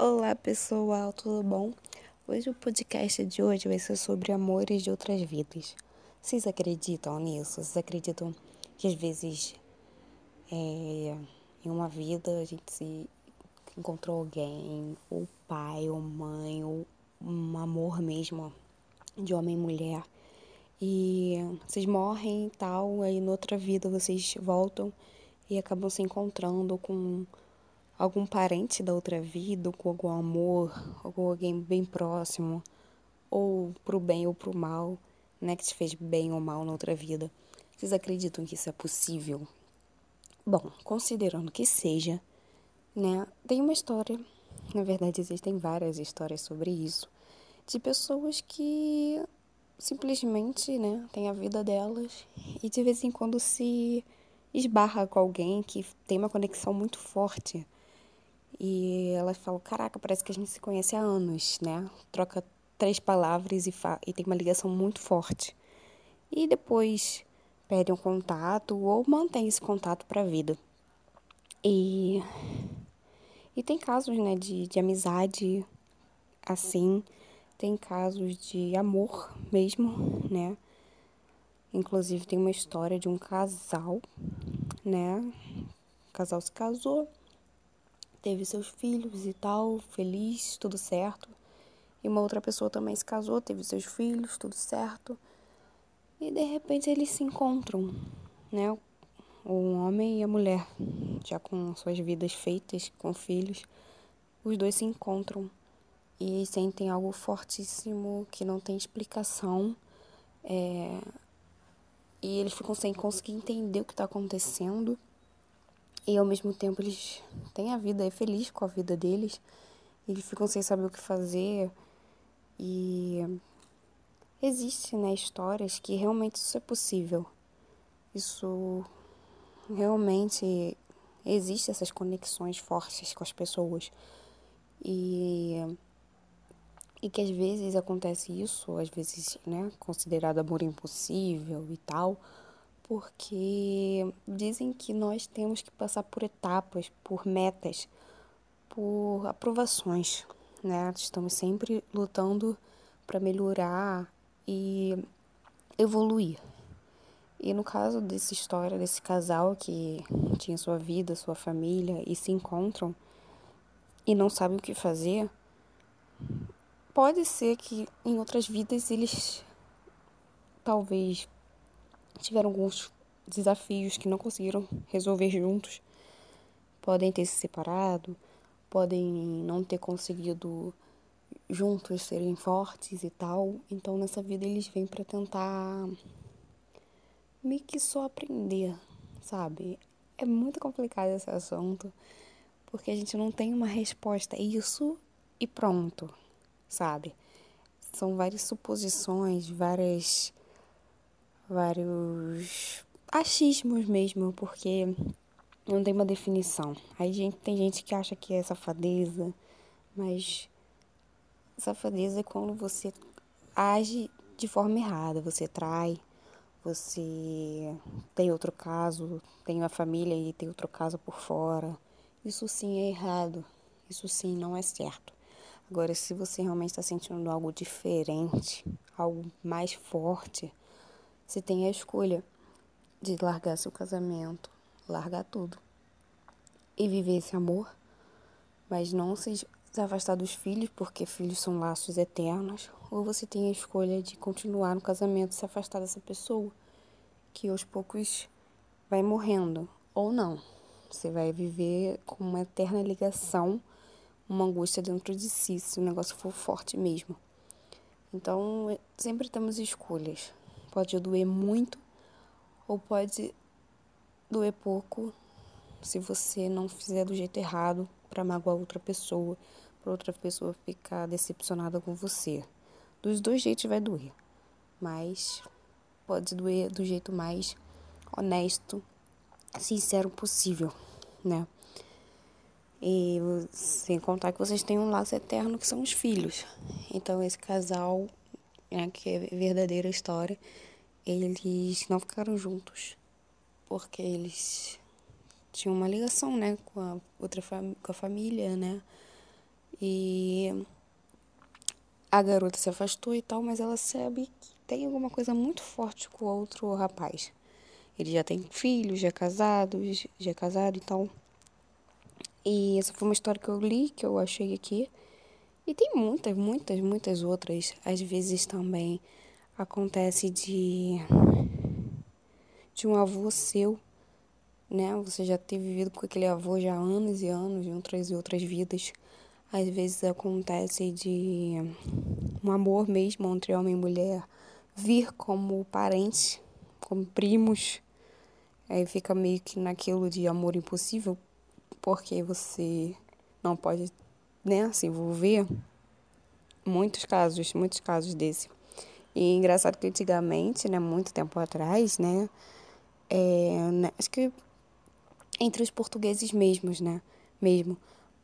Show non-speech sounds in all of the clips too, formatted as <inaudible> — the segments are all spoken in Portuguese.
Olá pessoal, tudo bom? Hoje o podcast de hoje vai ser sobre amores de outras vidas. Vocês acreditam nisso? Vocês acreditam que às vezes é, em uma vida a gente se encontrou alguém, ou pai, ou mãe, ou um amor mesmo de homem e mulher, e vocês morrem e tal, aí noutra vida vocês voltam e acabam se encontrando com algum parente da outra vida, com algum amor, ou com alguém bem próximo, ou pro bem ou pro mal, né, que te fez bem ou mal na outra vida. Vocês acreditam que isso é possível? Bom, considerando que seja, né, tem uma história, na verdade existem várias histórias sobre isso, de pessoas que simplesmente, né, têm a vida delas e de vez em quando se esbarra com alguém que tem uma conexão muito forte e ela falou: Caraca, parece que a gente se conhece há anos, né? Troca três palavras e, e tem uma ligação muito forte. E depois perde um contato ou mantém esse contato para a vida. E, e tem casos, né, de, de amizade assim, tem casos de amor mesmo, né? Inclusive tem uma história de um casal, né? O casal se casou teve seus filhos e tal, feliz, tudo certo. E uma outra pessoa também se casou, teve seus filhos, tudo certo. E de repente eles se encontram, né? O homem e a mulher, já com suas vidas feitas, com filhos, os dois se encontram e sentem algo fortíssimo que não tem explicação. É... E eles ficam sem conseguir entender o que está acontecendo. E ao mesmo tempo eles têm a vida, é feliz com a vida deles. Eles ficam sem saber o que fazer. E existe, né, histórias que realmente isso é possível. Isso realmente existe essas conexões fortes com as pessoas. E e que às vezes acontece isso, às vezes, né, considerado amor impossível e tal porque dizem que nós temos que passar por etapas, por metas, por aprovações, né? Estamos sempre lutando para melhorar e evoluir. E no caso dessa história desse casal que tinha sua vida, sua família e se encontram e não sabem o que fazer, pode ser que em outras vidas eles talvez tiveram alguns desafios que não conseguiram resolver juntos. Podem ter se separado, podem não ter conseguido juntos serem fortes e tal. Então nessa vida eles vêm para tentar meio que só aprender, sabe? É muito complicado esse assunto, porque a gente não tem uma resposta. É isso e pronto, sabe? São várias suposições, várias vários achismos mesmo, porque não tem uma definição. Aí gente, tem gente que acha que é safadeza, mas safadeza é quando você age de forma errada, você trai, você tem outro caso, tem uma família e tem outro caso por fora. Isso sim é errado, isso sim não é certo. Agora, se você realmente está sentindo algo diferente, algo mais forte, você tem a escolha de largar seu casamento, largar tudo e viver esse amor, mas não se afastar dos filhos, porque filhos são laços eternos, ou você tem a escolha de continuar no casamento, se afastar dessa pessoa, que aos poucos vai morrendo, ou não. Você vai viver com uma eterna ligação, uma angústia dentro de si, se o negócio for forte mesmo. Então, sempre temos escolhas. Pode doer muito ou pode doer pouco se você não fizer do jeito errado para magoar outra pessoa, para outra pessoa ficar decepcionada com você. Dos dois jeitos vai doer, mas pode doer do jeito mais honesto, sincero possível, né? E sem contar que vocês têm um laço eterno que são os filhos. Então esse casal né, que é verdadeira história, eles não ficaram juntos, porque eles tinham uma ligação, né, com a outra com a família, né, E a garota se afastou e tal, mas ela sabe que tem alguma coisa muito forte com o outro rapaz. Ele já tem filhos, já é casado, já é casado e tal. E essa foi uma história que eu li, que eu achei aqui. E tem muitas, muitas, muitas outras. Às vezes também acontece de de um avô seu, né? Você já ter vivido com aquele avô já há anos e anos, em outras e outras vidas. Às vezes acontece de um amor mesmo entre homem e mulher vir como parentes, como primos. Aí fica meio que naquilo de amor impossível, porque você não pode né, se envolver. Muitos casos, muitos casos desse. E engraçado que antigamente, né, muito tempo atrás, né, é, né acho que entre os portugueses mesmos, né, mesmo,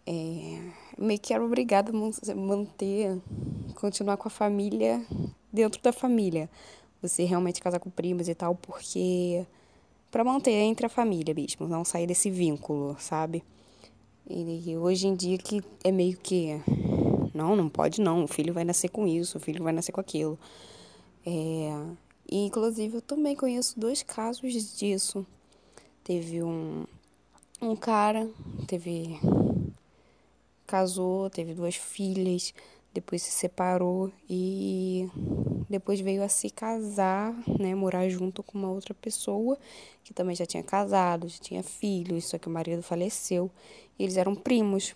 é, meio que era obrigada a manter, continuar com a família dentro da família. Você realmente casar com primos e tal, porque para manter entre a família mesmo, não sair desse vínculo, sabe? E hoje em dia que é meio que não, não pode não, o filho vai nascer com isso, o filho vai nascer com aquilo. É, e inclusive eu também conheço dois casos disso. Teve um um cara, teve casou, teve duas filhas, depois se separou e depois veio a se casar, né, morar junto com uma outra pessoa que também já tinha casado, já tinha filhos, só que o marido faleceu. E eles eram primos.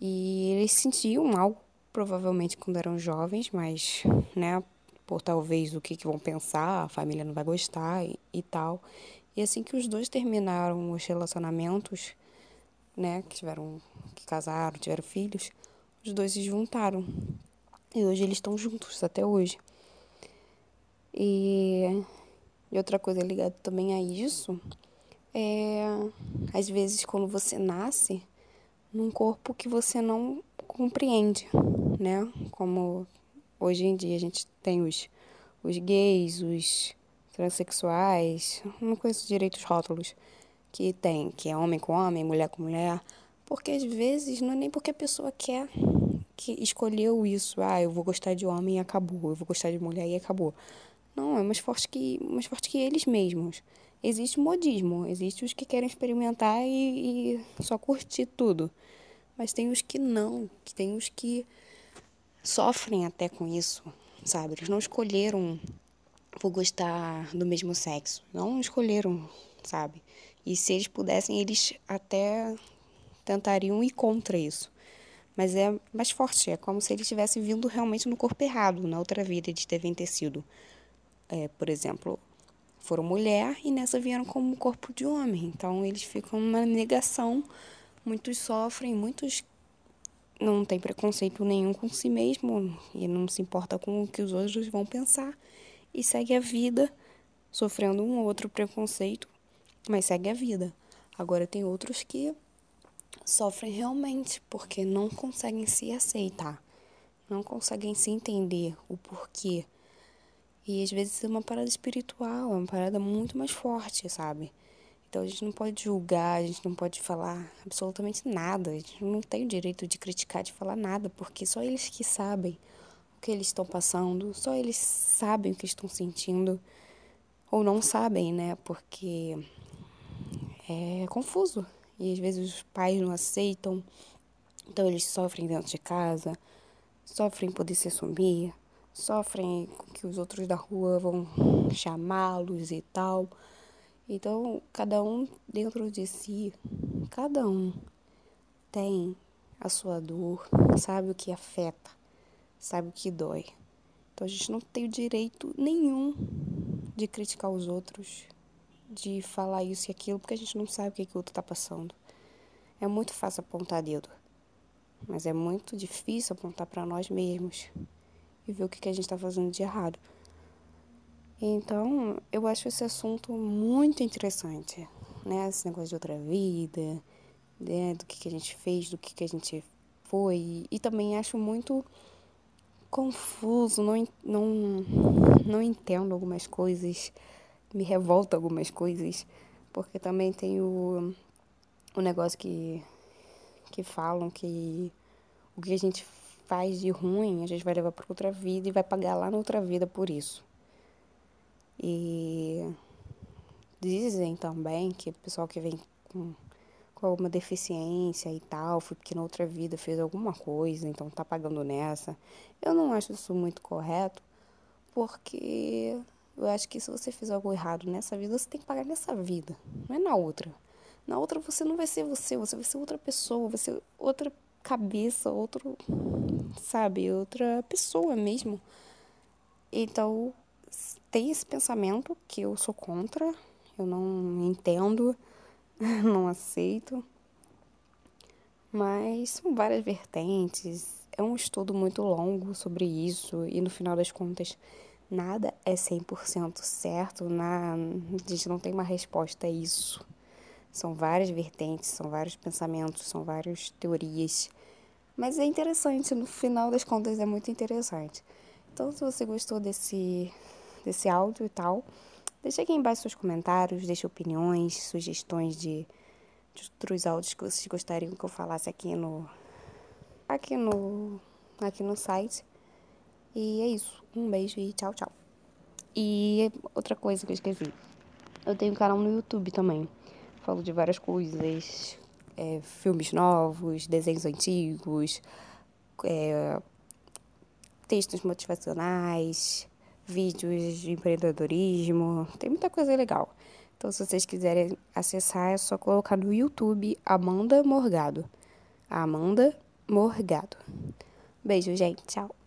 E eles sentiam algo, provavelmente quando eram jovens, mas, né, por talvez o que, que vão pensar, a família não vai gostar e, e tal. E assim que os dois terminaram os relacionamentos, né, que tiveram, que casaram, tiveram filhos, os dois se juntaram. E hoje eles estão juntos até hoje. E, e outra coisa ligada também a isso é às vezes quando você nasce num corpo que você não compreende, né? Como hoje em dia a gente tem os, os gays, os transexuais, não conheço direito os rótulos que tem, que é homem com homem, mulher com mulher, porque às vezes não é nem porque a pessoa quer que escolheu isso, ah, eu vou gostar de homem e acabou, eu vou gostar de mulher e acabou. Não, é mais forte que, mais forte que eles mesmos. Existe modismo, existe os que querem experimentar e, e só curtir tudo. Mas tem os que não, que tem os que sofrem até com isso, sabe? Eles não escolheram por gostar do mesmo sexo. Não escolheram, sabe? E se eles pudessem, eles até tentariam ir contra isso. Mas é mais forte, é como se eles tivessem vindo realmente no corpo errado, na outra vida eles devem ter sido. É, por exemplo, foram mulher e nessa vieram como corpo de homem. Então eles ficam numa negação. Muitos sofrem, muitos não têm preconceito nenhum com si mesmo e não se importa com o que os outros vão pensar e segue a vida sofrendo um ou outro preconceito, mas segue a vida. Agora tem outros que sofrem realmente porque não conseguem se aceitar, não conseguem se entender o porquê. E às vezes é uma parada espiritual, é uma parada muito mais forte, sabe? Então a gente não pode julgar, a gente não pode falar absolutamente nada, a gente não tem o direito de criticar, de falar nada, porque só eles que sabem o que eles estão passando, só eles sabem o que estão sentindo, ou não sabem, né? Porque é confuso. E às vezes os pais não aceitam, então eles sofrem dentro de casa, sofrem poder se assumir, sofrem que os outros da rua vão chamá-los e tal. Então, cada um dentro de si, cada um tem a sua dor, sabe o que afeta, sabe o que dói. Então a gente não tem o direito nenhum de criticar os outros, de falar isso e aquilo, porque a gente não sabe o que, que o outro está passando. É muito fácil apontar dedo, mas é muito difícil apontar para nós mesmos e ver o que, que a gente está fazendo de errado. Então, eu acho esse assunto muito interessante, né? Esse negócio de outra vida, né? do que, que a gente fez, do que, que a gente foi. E também acho muito confuso, não, não, não entendo algumas coisas me revolta algumas coisas, porque também tem o, o negócio que, que falam que o que a gente faz de ruim, a gente vai levar para outra vida e vai pagar lá na outra vida por isso. E dizem também que o pessoal que vem com, com alguma deficiência e tal, foi porque na outra vida fez alguma coisa, então tá pagando nessa. Eu não acho isso muito correto, porque eu acho que se você fizer algo errado nessa vida, você tem que pagar nessa vida, não é na outra. Na outra você não vai ser você, você vai ser outra pessoa, vai ser outra cabeça, outro, sabe, outra pessoa mesmo. Então, tem esse pensamento que eu sou contra, eu não entendo, <laughs> não aceito. Mas são várias vertentes, é um estudo muito longo sobre isso e no final das contas nada é 100% certo, na, a gente não tem uma resposta a isso. São várias vertentes, são vários pensamentos, são várias teorias. Mas é interessante, no final das contas é muito interessante. Então, se você gostou desse, desse áudio e tal, deixa aqui embaixo seus comentários, deixa opiniões, sugestões de, de outros áudios que vocês gostariam que eu falasse aqui no aqui no aqui no site. E é isso. Um beijo e tchau, tchau. E outra coisa que eu esqueci. Eu tenho um canal no YouTube também. Falo de várias coisas, é, filmes novos, desenhos antigos, é, textos motivacionais, vídeos de empreendedorismo, tem muita coisa legal. Então, se vocês quiserem acessar, é só colocar no YouTube Amanda Morgado. Amanda Morgado. Beijo, gente. Tchau.